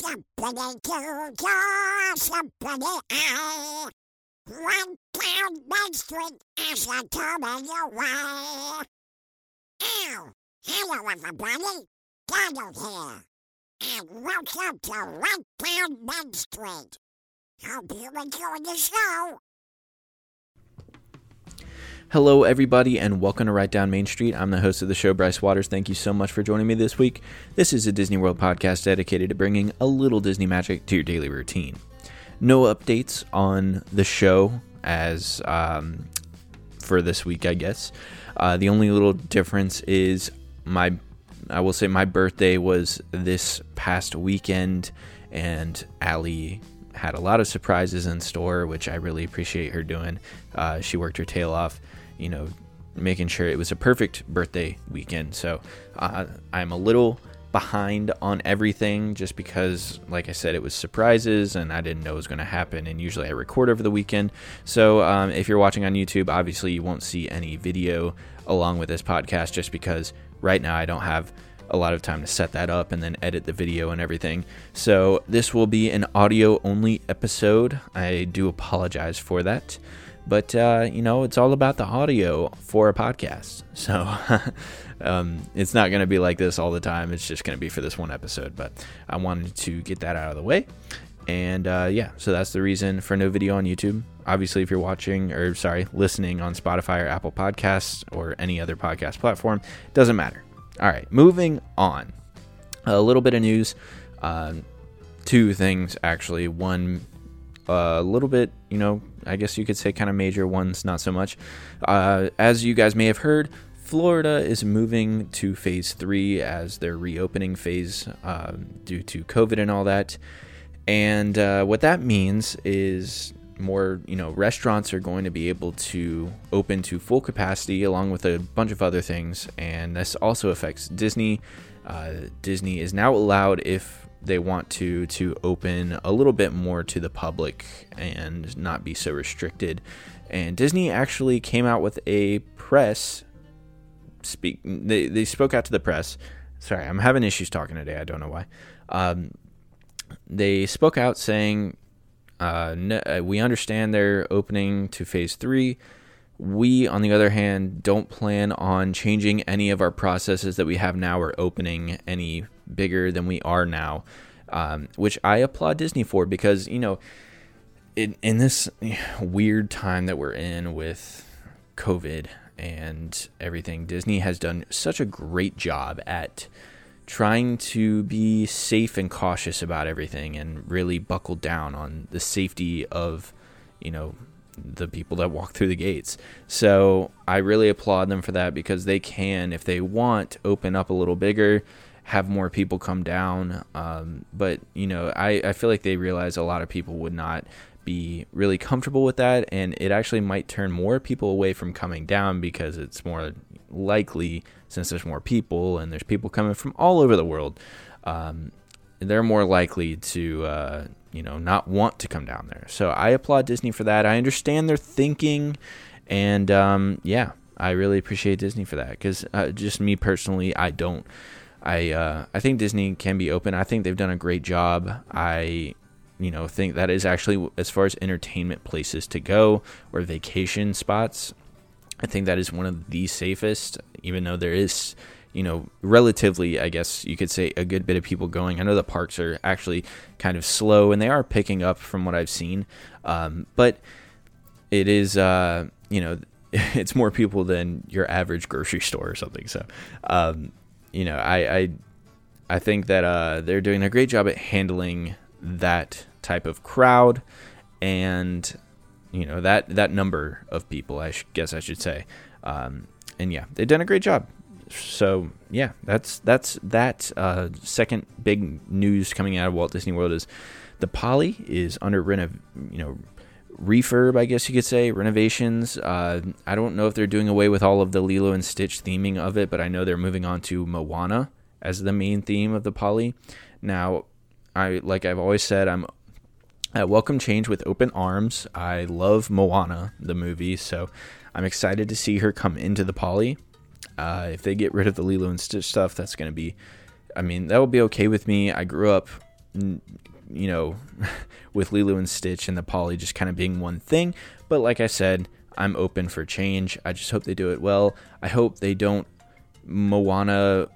Somebody to jaw, somebody I. One Main Street as a coming away. Ow! Hello, everybody. Donald here. And welcome to Right Down Main Street. Hope you enjoy the show. Hello, everybody, and welcome to Right Down Main Street. I'm the host of the show, Bryce Waters. Thank you so much for joining me this week. This is a Disney World podcast dedicated to bringing a little Disney magic to your daily routine. No updates on the show as um, for this week, I guess. Uh, the only little difference is my, I will say, my birthday was this past weekend, and Allie had a lot of surprises in store, which I really appreciate her doing. Uh, she worked her tail off, you know, making sure it was a perfect birthday weekend. So uh, I'm a little behind on everything just because, like I said, it was surprises and I didn't know it was going to happen. And usually I record over the weekend. So um, if you're watching on YouTube, obviously you won't see any video along with this podcast just because right now I don't have a lot of time to set that up and then edit the video and everything. So this will be an audio only episode. I do apologize for that. But, uh, you know, it's all about the audio for a podcast. So um, it's not going to be like this all the time. It's just going to be for this one episode. But I wanted to get that out of the way. And uh, yeah, so that's the reason for no video on YouTube. Obviously, if you're watching or sorry, listening on Spotify or Apple Podcasts or any other podcast platform, doesn't matter. All right, moving on. A little bit of news. Uh, two things, actually. One, a uh, little bit, you know, I guess you could say kind of major, ones not so much. Uh, as you guys may have heard, Florida is moving to phase three as their reopening phase uh, due to COVID and all that. And what that means is more you know restaurants are going to be able to open to full capacity along with a bunch of other things and this also affects disney. Uh, disney is now allowed if they want to to open a little bit more to the public and not be so restricted. And disney actually came out with a press speak they, they spoke out to the press. Sorry i'm having issues talking today. I don't know why. Um, they spoke out saying uh, no, uh, we understand they're opening to phase three. We, on the other hand, don't plan on changing any of our processes that we have now or opening any bigger than we are now, um, which I applaud Disney for because, you know, in, in this weird time that we're in with COVID and everything, Disney has done such a great job at trying to be safe and cautious about everything and really buckle down on the safety of, you know, the people that walk through the gates. So I really applaud them for that because they can, if they want, open up a little bigger, have more people come down. Um, but, you know, I, I feel like they realize a lot of people would not be really comfortable with that. And it actually might turn more people away from coming down because it's more likely since there's more people and there's people coming from all over the world, um, they're more likely to uh, you know not want to come down there. So I applaud Disney for that. I understand their thinking, and um, yeah, I really appreciate Disney for that because uh, just me personally, I don't. I uh, I think Disney can be open. I think they've done a great job. I you know think that is actually as far as entertainment places to go or vacation spots I think that is one of the safest, even though there is, you know, relatively, I guess you could say, a good bit of people going. I know the parks are actually kind of slow and they are picking up from what I've seen. Um, but it is, uh, you know, it's more people than your average grocery store or something. So, um, you know, I, I, I think that uh, they're doing a great job at handling that type of crowd and you know that that number of people. I guess I should say, um, and yeah, they've done a great job. So yeah, that's that's that uh, second big news coming out of Walt Disney World is the Poly is under renov, you know, refurb, I guess you could say, renovations. Uh, I don't know if they're doing away with all of the Lilo and Stitch theming of it, but I know they're moving on to Moana as the main theme of the Poly. Now, I like I've always said, I'm uh, welcome change with open arms. I love Moana, the movie, so I'm excited to see her come into the poly. Uh, if they get rid of the Lilo and Stitch stuff, that's going to be, I mean, that will be okay with me. I grew up you know, with Lilo and Stitch and the Poly just kind of being one thing. But like I said, I'm open for change. I just hope they do it well. I hope they don't Moana.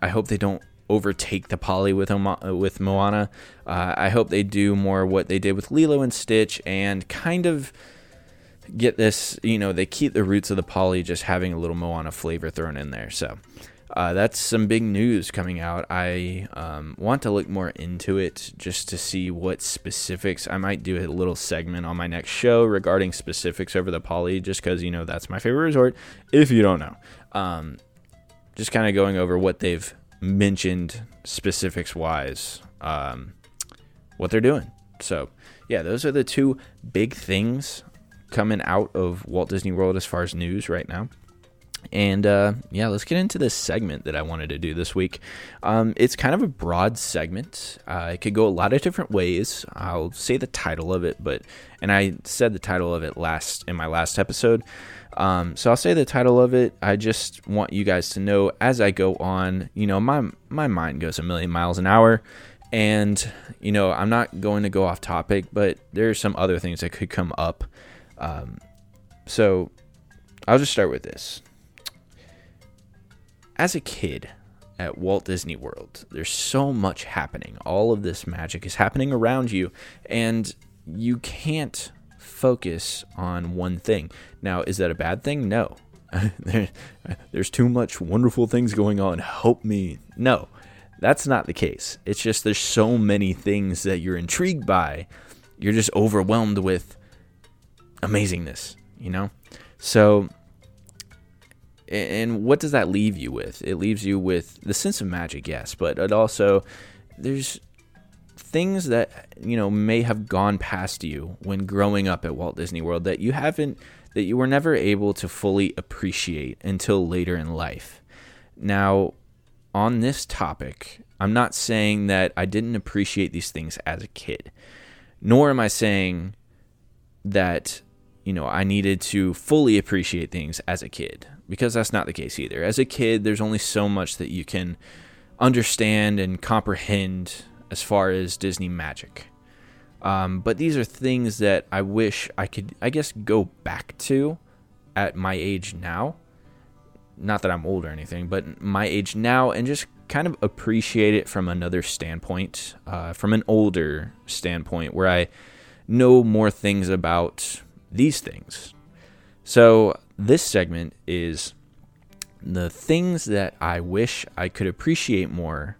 I hope they don't overtake the Poly with with Moana. Uh, I hope they do more what they did with Lilo and Stitch and kind of get this. You know, they keep the roots of the Poly, just having a little Moana flavor thrown in there. So uh, that's some big news coming out. I um, want to look more into it just to see what specifics. I might do a little segment on my next show regarding specifics over the Poly, just because, you know, that's my favorite resort, if you don't know. Um, just kind of going over what they've mentioned specifics wise, um, what they're doing. So, yeah, those are the two big things coming out of Walt Disney World as far as news right now. And uh, yeah, let's get into this segment that I wanted to do this week. Um, it's kind of a broad segment. Uh, it could go a lot of different ways. I'll say the title of it, but and I said the title of it last in my last episode. Um, so I'll say the title of it. I just want you guys to know as I go on. You know, my my mind goes a million miles an hour, and you know I'm not going to go off topic, but there are some other things that could come up. Um, so I'll just start with this as a kid at Walt Disney World, there's so much happening. All of this magic is happening around you, and you can't focus on one thing. Now, is that a bad thing? No. there's too much wonderful things going on. Help me. No, that's not the case. It's just there's so many things that you're intrigued by. You're just overwhelmed with amazingness, you know? So and what does that leave you with? It leaves you with the sense of magic, yes, but it also there's things that you know may have gone past you when growing up at Walt Disney World that you haven't that you were never able to fully appreciate until later in life. Now, on this topic, I'm not saying that I didn't appreciate these things as a kid, nor am I saying that you know I needed to fully appreciate things as a kid because that's not the case either. As a kid, there's only so much that you can understand and comprehend as far as Disney magic. Um, but these are things that I wish I could, I guess, go back to at my age now. Not that I'm old or anything, but my age now, and just kind of appreciate it from another standpoint, uh, from an older standpoint, where I know more things about these things. So this segment is the things that I wish I could appreciate more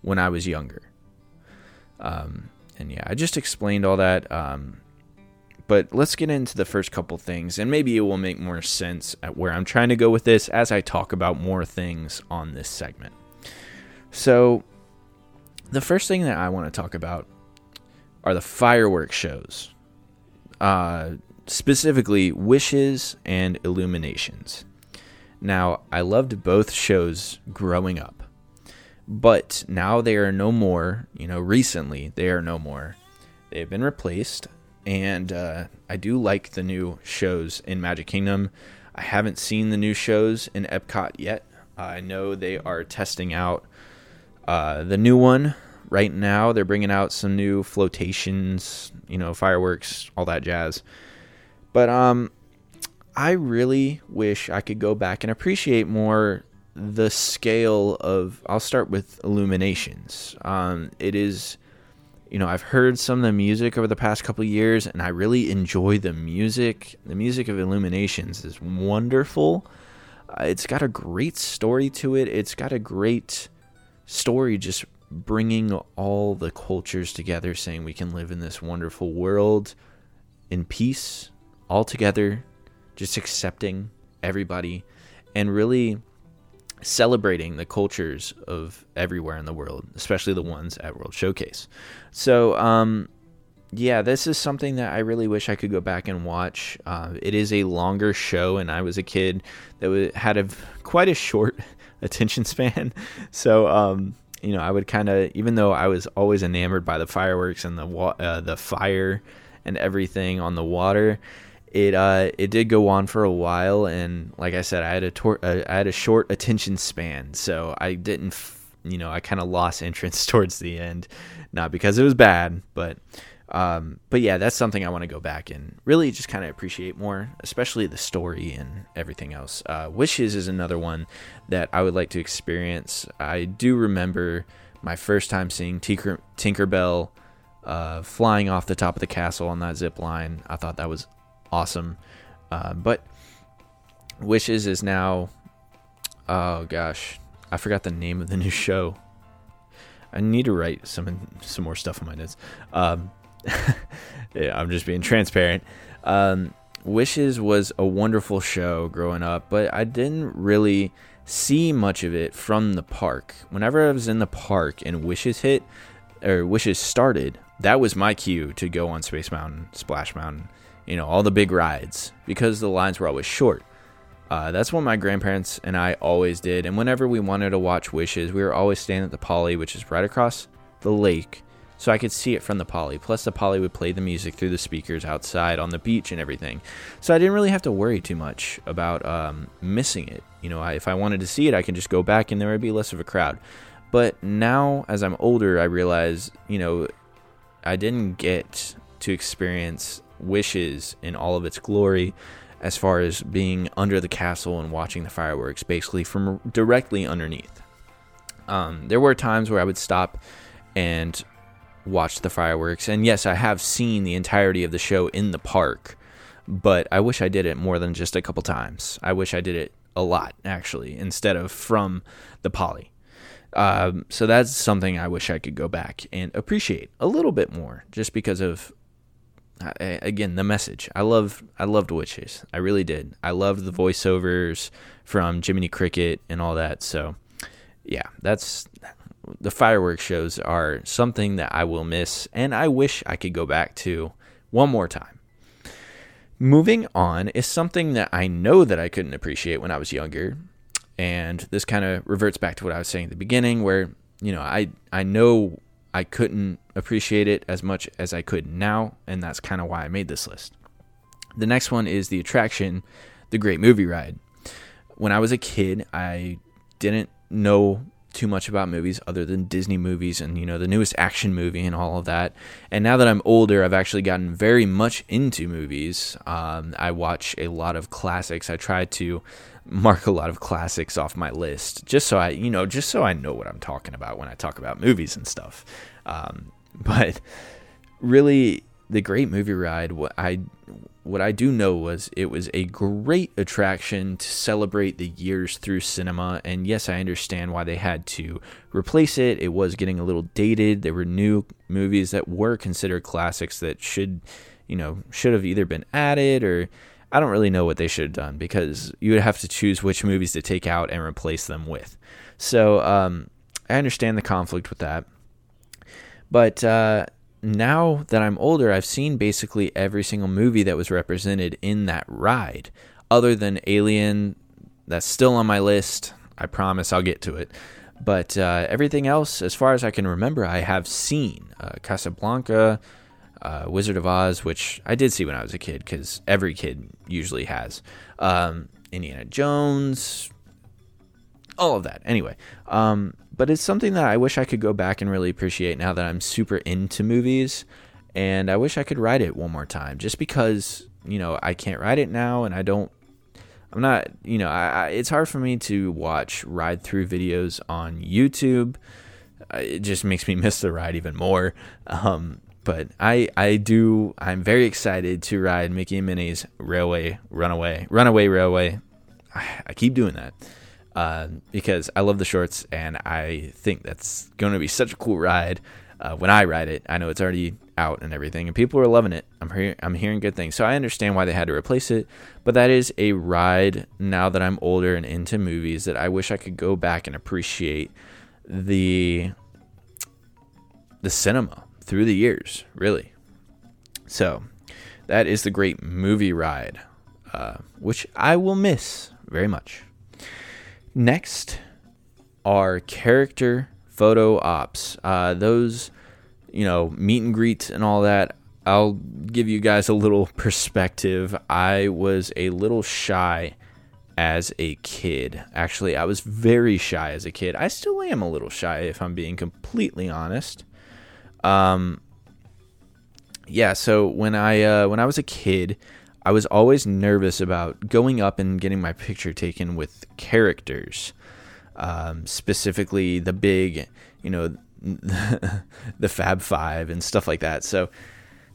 when I was younger. Um, and yeah, I just explained all that. Um, but let's get into the first couple things, and maybe it will make more sense at where I'm trying to go with this as I talk about more things on this segment. So, the first thing that I want to talk about are the fireworks shows. Uh, specifically Wishes and Illuminations. Now, I loved both shows growing up, but now they are no more. You know, recently they are no more. They have been replaced, and uh, I do like the new shows in Magic Kingdom. I haven't seen the new shows in Epcot yet. I know they are testing out uh, the new one right now. They're bringing out some new flotations, you know, fireworks, all that jazz. But um, I really wish I could go back and appreciate more the scale of. I'll start with Illuminations. Um, it is, you know, I've heard some of the music over the past couple years, and I really enjoy the music. The music of Illuminations is wonderful. Uh, it's got a great story to it. It's got a great story just bringing all the cultures together, saying we can live in this wonderful world in peace all together, just accepting everybody and really celebrating the cultures of everywhere in the world, especially the ones at World Showcase. So, um, yeah, this is something that I really wish I could go back and watch. Uh, it is a longer show, and I was a kid that had a quite a short attention span. So, um, you know, I would kind of, even though I was always enamored by the fireworks and the uh, the fire and everything on the water, it uh it did go on for a while and like I said I had a tor- uh, I had a short attention span so I didn't f- you know, I kind of lost interest towards the end, not because it was bad, but um, but yeah, that's something I want to go back and really just kind of appreciate more, especially the story and everything else. Uh, Wishes is another one that I would like to experience. I do remember my first time seeing Tinker Tinkerbell uh, flying off the top of the castle on that zip line. I thought that was awesome. Uh, but Wishes is now, oh gosh, I forgot the name of the new show. I need to write some some more stuff on my notes. Um, yeah, I'm just being transparent. Um, Wishes was a wonderful show growing up, but I didn't really see much of it from the park. Whenever I was in the park and Wishes hit or Wishes started, that was my cue to go on Space Mountain, Splash Mountain, you know, all the big rides because the lines were always short. Uh, that's what my grandparents and I always did. And whenever we wanted to watch Wishes, we were always staying at the Poly, which is right across the lake, so I could see it from the Poly. Plus, the Poly would play the music through the speakers outside on the beach and everything. So I didn't really have to worry too much about um, missing it. You know, I, if I wanted to see it, I could just go back and there would be less of a crowd. But now, as I'm older, I realize, you know, I didn't get to experience Wishes in all of its glory as far as being under the castle and watching the fireworks basically from directly underneath. Um, there were times where I would stop and watch the fireworks, and yes, I have seen the entirety of the show in the park, but I wish I did it more than just a couple times. I wish I did it a lot actually instead of from the poly. Um, so that's something I wish I could go back and appreciate a little bit more, just because of again the message. I love i loved Wishes. I really did. I loved the voiceovers from jiminy cricket and all that. So yeah that's the fireworks shows are something that i will miss and i wish i could go back to one more time. Moving on is something that i know that i couldn't appreciate when i was younger and this kind of reverts back to what i was saying at the beginning where you know i i know I couldn't appreciate it as much as I could now, and that's kind of why I made this list. The next one is the attraction, the Great Movie Ride. When I was a kid, I didn't know too much about movies other than Disney movies and you know the newest action movie and all of that. And now that I'm older, I've actually gotten very much into movies. Um, I watch a lot of classics. I try to mark a lot of classics off my list just so I, you know, just so I know what I'm talking about when I talk about movies and stuff. Um, but really, the great movie ride, what I what I do know was it was a great attraction to celebrate the years through cinema. And yes, I understand why they had to replace it. It was getting a little dated. There were new movies that were considered classics that should, you know, should have either been added or I don't really know what they should have done because you would have to choose which movies to take out and replace them with. So um, I understand the conflict with that. But uh, now that I'm older, I've seen basically every single movie that was represented in that ride, other than Alien. That's still on my list. I promise I'll get to it. But uh, everything else, as far as I can remember, I have seen uh, Casablanca, uh, Wizard of Oz, which I did see when I was a kid because every kid usually has. Um, Indiana Jones, all of that. Anyway, um, but it's something that I wish I could go back and really appreciate now that I'm super into movies. And I wish I could write it one more time just because, you know, I can't write it now and I don't. I'm not, you know, I, I, it's hard for me to watch ride through videos on YouTube. It just makes me miss the ride even more. Um, but I I do I'm very excited to ride Mickey and Minnie's Railway Runaway Runaway Railway. I, keep doing that uh, because I love the shorts and I think that's going to be such a cool ride. Uh, when I ride it, I know it's already out and everything, and people are loving it. I'm hearing I'm hearing good things, so I understand why they had to replace it. But that is a ride now that I'm older and into movies that I wish I could go back and appreciate the the cinema through the years, really. So, that is the great movie ride, uh, which I will miss very much. Next are character photo ops. Uh, those, you know, meet and greet and all that. I'll give you guys a little perspective. I was a little shy as a kid. Actually, I was very shy as a kid. I still am a little shy if I'm being completely honest. Um yeah, so when I uh, when I was a kid, I was always nervous about going up and getting my picture taken with characters, um, specifically the big, you know, the Fab Five and stuff like that. So,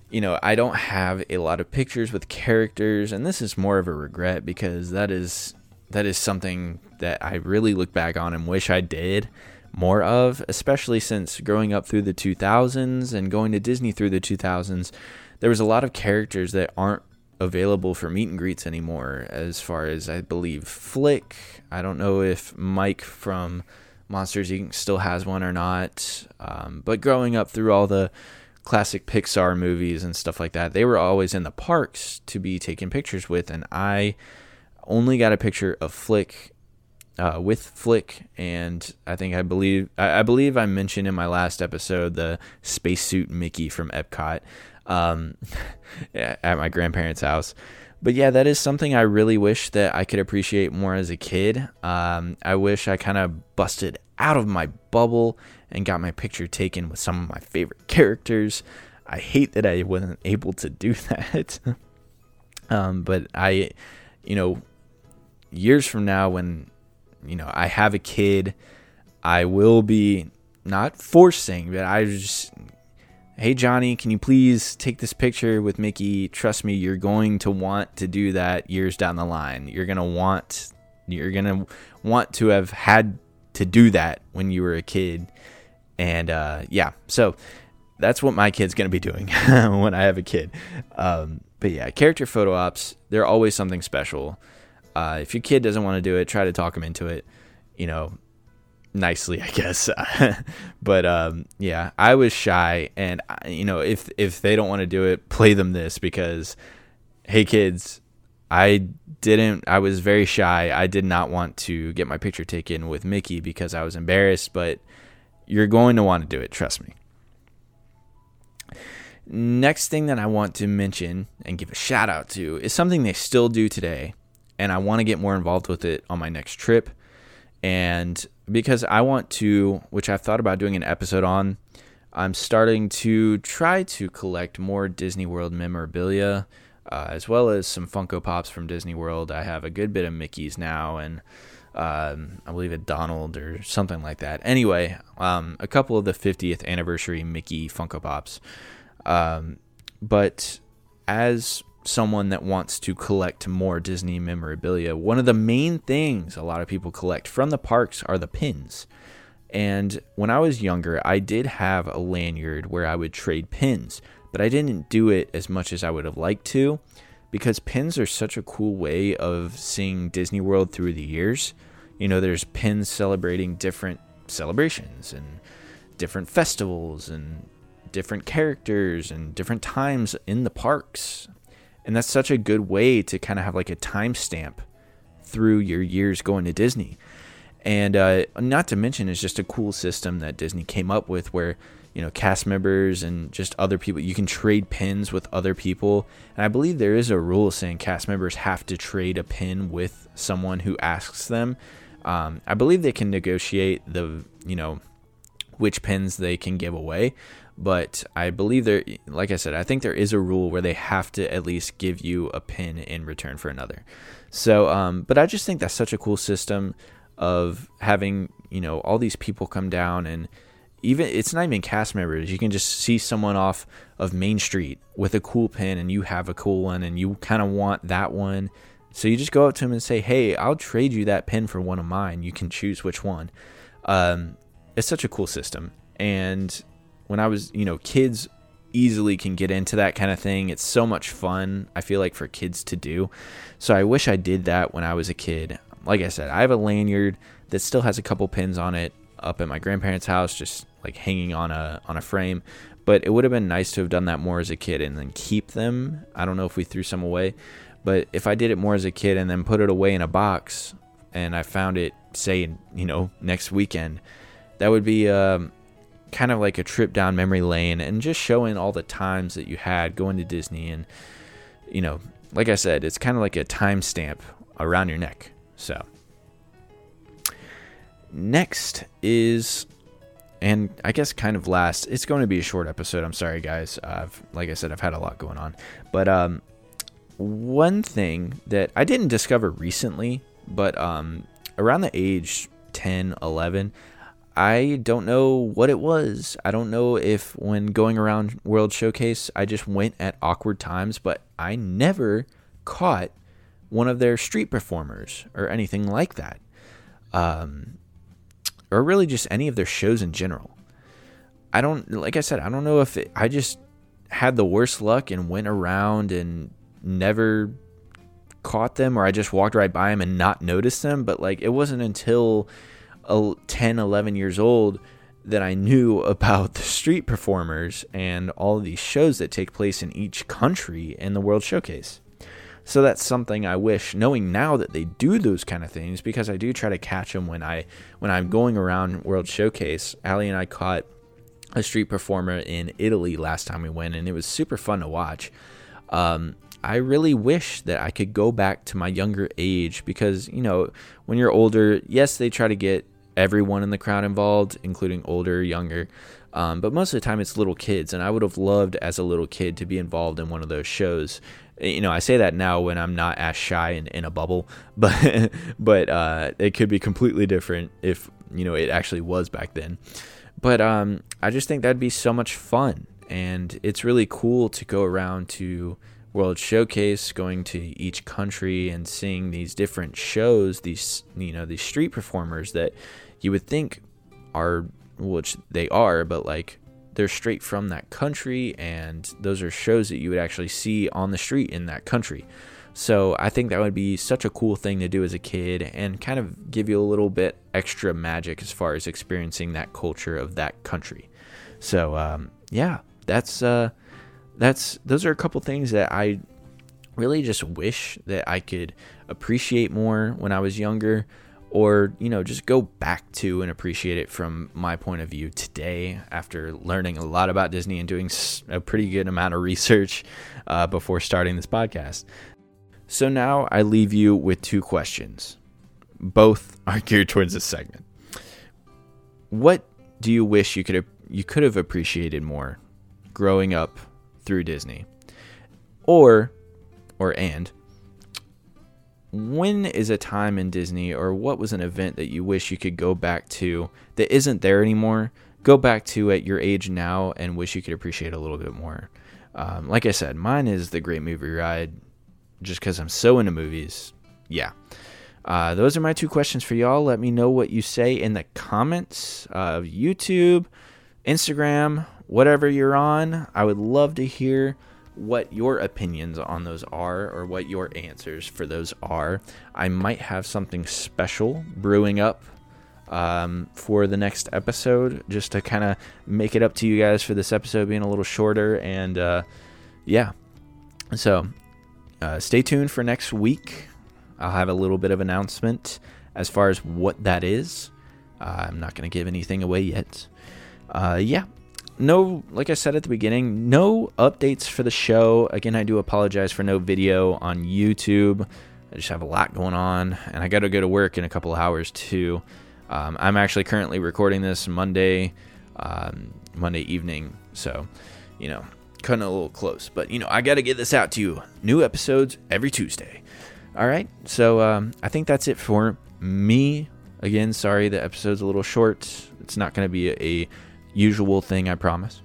you know, I don't have a lot of pictures with characters, and this is more of a regret because that is that is something that I really look back on and wish I did more of, especially since growing up through the 2000s and going to Disney through the 2000s, there was a lot of characters that aren't available for meet and greets anymore. As far as I believe, Flick. I don't know if Mike from Monsters Inc. still has one or not. Um, but growing up through all the classic Pixar movies and stuff like that, they were always in the parks to be taken pictures with, and I only got a picture of Flick uh, with Flick, and I think I believe I, I, believe I mentioned in my last episode the spacesuit Mickey from Epcot um, at my grandparents' house. But yeah, that is something I really wish that I could appreciate more as a kid. Um, I wish I kind of busted out of my bubble and got my picture taken with some of my favorite characters. I hate that I wasn't able to do that. um, but I, you know, years from now when you know, I have a kid. I will be not forcing, but I just, hey, Johnny, can you please take this picture with Mickey? Trust me, you're going to want to do that years down the line. You're going to want, you're going to want to have had to do that when you were a kid. And uh, yeah, so that's what my kid's going to be doing when I have a kid. Um, but yeah, character photo ops, they're always something special. Uh, if your kid doesn't want to do it, try to talk him into it. You know, nicely, I guess. but um, yeah, I was shy, and you know, if if they don't want to do it, play them this because, hey, kids, I didn't. I was very shy. I did not want to get my picture taken with Mickey because I was embarrassed. But you're going to want to do it. Trust me. Next thing that I want to mention and give a shout out to is something they still do today, and I want to get more involved with it on my next trip. And because I want to, which I've thought about doing an episode on, I'm starting to try to collect more Disney World memorabilia, uh, as well as some Funko Pops from Disney World. I have a good bit of Mickey's now, and um, I believe a Donald or something like that. Anyway, um, a couple of the 50th anniversary Mickey Funko Pops. Um, but as someone that wants to collect more Disney memorabilia, one of the main things a lot of people collect from the parks are the pins. And when I was younger, I did have a lanyard where I would trade pins, but I didn't do it as much as I would have liked to because pins are such a cool way of seeing Disney World through the years. You know, there's pins celebrating different celebrations and different festivals and different characters and different times in the parks. And that's such a good way to kind of have like a timestamp through your years going to Disney. And uh, not to mention, it's just a cool system that Disney came up with where, you know, cast members and just other people, you can trade pins with other people. And I believe there is a rule saying cast members have to trade a pin with someone who asks them. Um, I believe they can negotiate the, you know, which pins they can give away but I believe there, like I said, I think there is a rule where they have to at least give you a pin in return for another. So, um, but I just think that's such a cool system of having you know all these people come down and even it's not even cast members. You can just see someone off of Main Street with a cool pin, and you have a cool one, and you kind of want that one. So you just go up to him and say, "Hey, I'll trade you that pin for one of mine. You can choose which one." Um, it's such a cool system, and when I was, you know, kids easily can get into that kind of thing. It's so much fun, I feel like, for kids to do. So I wish I did that when I was a kid. Like I said, I have a lanyard that still has a couple pins on it up at my grandparents' house, just like hanging on a on a frame. But it would have been nice to have done that more as a kid and then keep them. I don't know if we threw some away, but if I did it more as a kid and then put it away in a box and I found it, say, you know, next weekend, that would be um, kind of like a trip down memory lane and just showing all the times that you had going to Disney. And, you know, like I said, it's kind of like a timestamp around your neck. So, next is, and I guess kind of last, it's going to be a short episode. I'm sorry, guys. I've, like I said, I've had a lot going on. But um, one thing that I didn't discover recently, but um, around the age 10, 11, I don't know what it was. I don't know if when going around World Showcase, I just went at awkward times, but I never caught one of their street performers or anything like that. Um, or really just any of their shows in general. I don't, like I said, I don't know if it, I just had the worst luck and went around and never caught them or I just walked right by them and not noticed them. But like it wasn't until 10, 11 years old that I knew about the street performers and all these shows that take place in each country in the World Showcase. So that's something I wish knowing now that they do those kind of things because I do try to catch them when I when I'm going around World Showcase. Ali and I caught a street performer in Italy last time we went and it was super fun to watch. Um, I really wish that I could go back to my younger age because, you know, when you're older, yes, they try to get everyone in the crowd involved, including older, younger. Um, but most of the time, it's little kids, and I would have loved as a little kid to be involved in one of those shows. You know, I say that now when I'm not as shy and in a bubble, but but uh, it could be completely different if you know it actually was back then. But um, I just think that'd be so much fun, and it's really cool to go around to World Showcase, going to each country and seeing these different shows, these you know these street performers that you would think are which they are, but like they're straight from that country and those are shows that you would actually see on the street in that country. So I think that would be such a cool thing to do as a kid and kind of give you a little bit extra magic as far as experiencing that culture of that country. So um, yeah, that's uh, that's those are a couple things that I really just wish that I could appreciate more when I was younger or you know just go back to and appreciate it from my point of view today after learning a lot about disney and doing a pretty good amount of research uh, before starting this podcast. So now i leave you with two questions. Both are geared towards this segment. What do you wish you could have, you could have appreciated more growing up through disney or or and when is a time in Disney or what was an event that you wish you could go back to that isn't there anymore? Go back to at your age now and wish you could appreciate a little bit more. Um, like I said, mine is the Great Movie Ride just because I'm so into movies. Yeah. Uh, those are my two questions for y'all. Let me know what you say in the comments of YouTube, Instagram, whatever you're on. I would love to hear what your opinions on those are or what your answers for those are. I might have something special brewing up um, for the next episode just to kind of make it up to you guys for this episode being a little shorter. And uh, yeah, so uh, stay tuned for next week. I'll have a little bit of announcement as far as what that is. Uh, I'm not going to give anything away yet. Uh, yeah, no, like I said at the beginning, no updates for the show. Again, I do apologize for no video on YouTube. I just have a lot going on, and I got to go to work in a couple of hours too. Um, I'm actually currently recording this Monday, um, Monday evening, so you know, cutting a little close. But you know, I got to get this out to you. New episodes every Tuesday. All right, so um, I think that's it for me. Again, sorry the episode's a little short. It's not going to be a, a usual thing, I promise.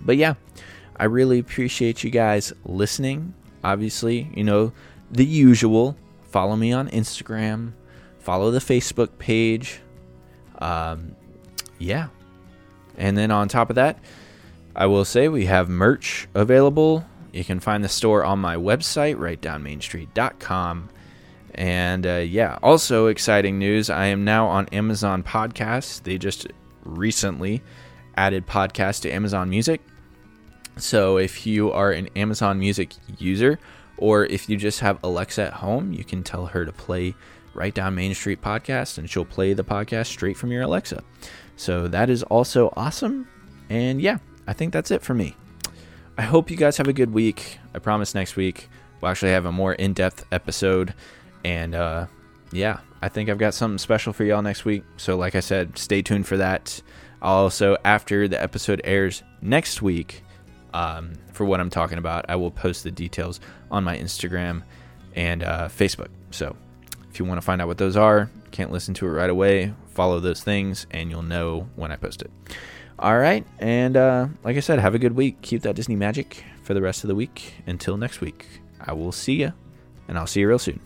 But yeah, I really appreciate you guys listening. Obviously, you know, the usual. Follow me on Instagram, follow the Facebook page. Um, yeah. And then on top of that, I will say we have merch available. You can find the store on my website, rightdownmainstreet.com. And uh, yeah, also exciting news I am now on Amazon Podcasts. They just recently added podcast to Amazon Music. So if you are an Amazon Music user, or if you just have Alexa at home, you can tell her to play Right Down Main Street podcast and she'll play the podcast straight from your Alexa. So that is also awesome. And yeah, I think that's it for me. I hope you guys have a good week. I promise next week we'll actually have a more in depth episode. And uh, yeah, I think I've got something special for y'all next week. So, like I said, stay tuned for that. Also, after the episode airs next week, um, for what I'm talking about, I will post the details on my Instagram and uh, Facebook. So, if you want to find out what those are, can't listen to it right away, follow those things, and you'll know when I post it. All right, and uh, like I said, have a good week. Keep that Disney magic for the rest of the week. Until next week, I will see you, and I'll see you real soon.